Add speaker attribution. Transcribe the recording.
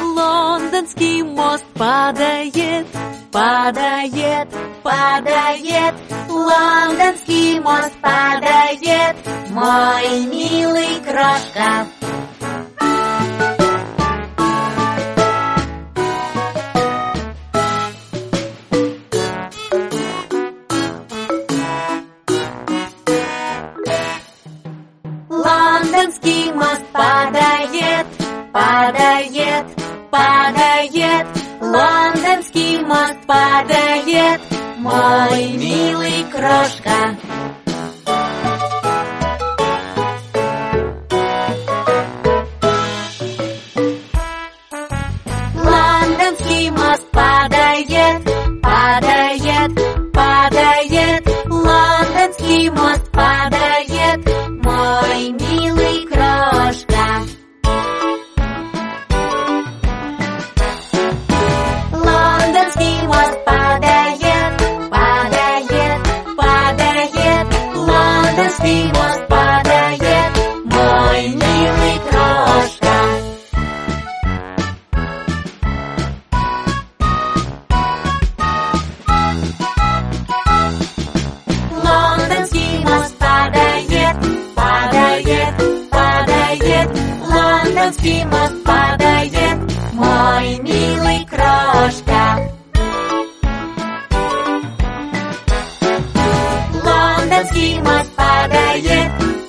Speaker 1: Лондонский мост падает, падает, падает. Лондонский мост падает, мой милый крошка. Лондонский мост падает, падает, падает. Лондонский мост падает, мой милый крошка. Лондонский мост падает, с него спадает мой милый крошка. Лондонский мост него падает, падает. Лондон с него мой милый крошка. Лондонский мост Caballet.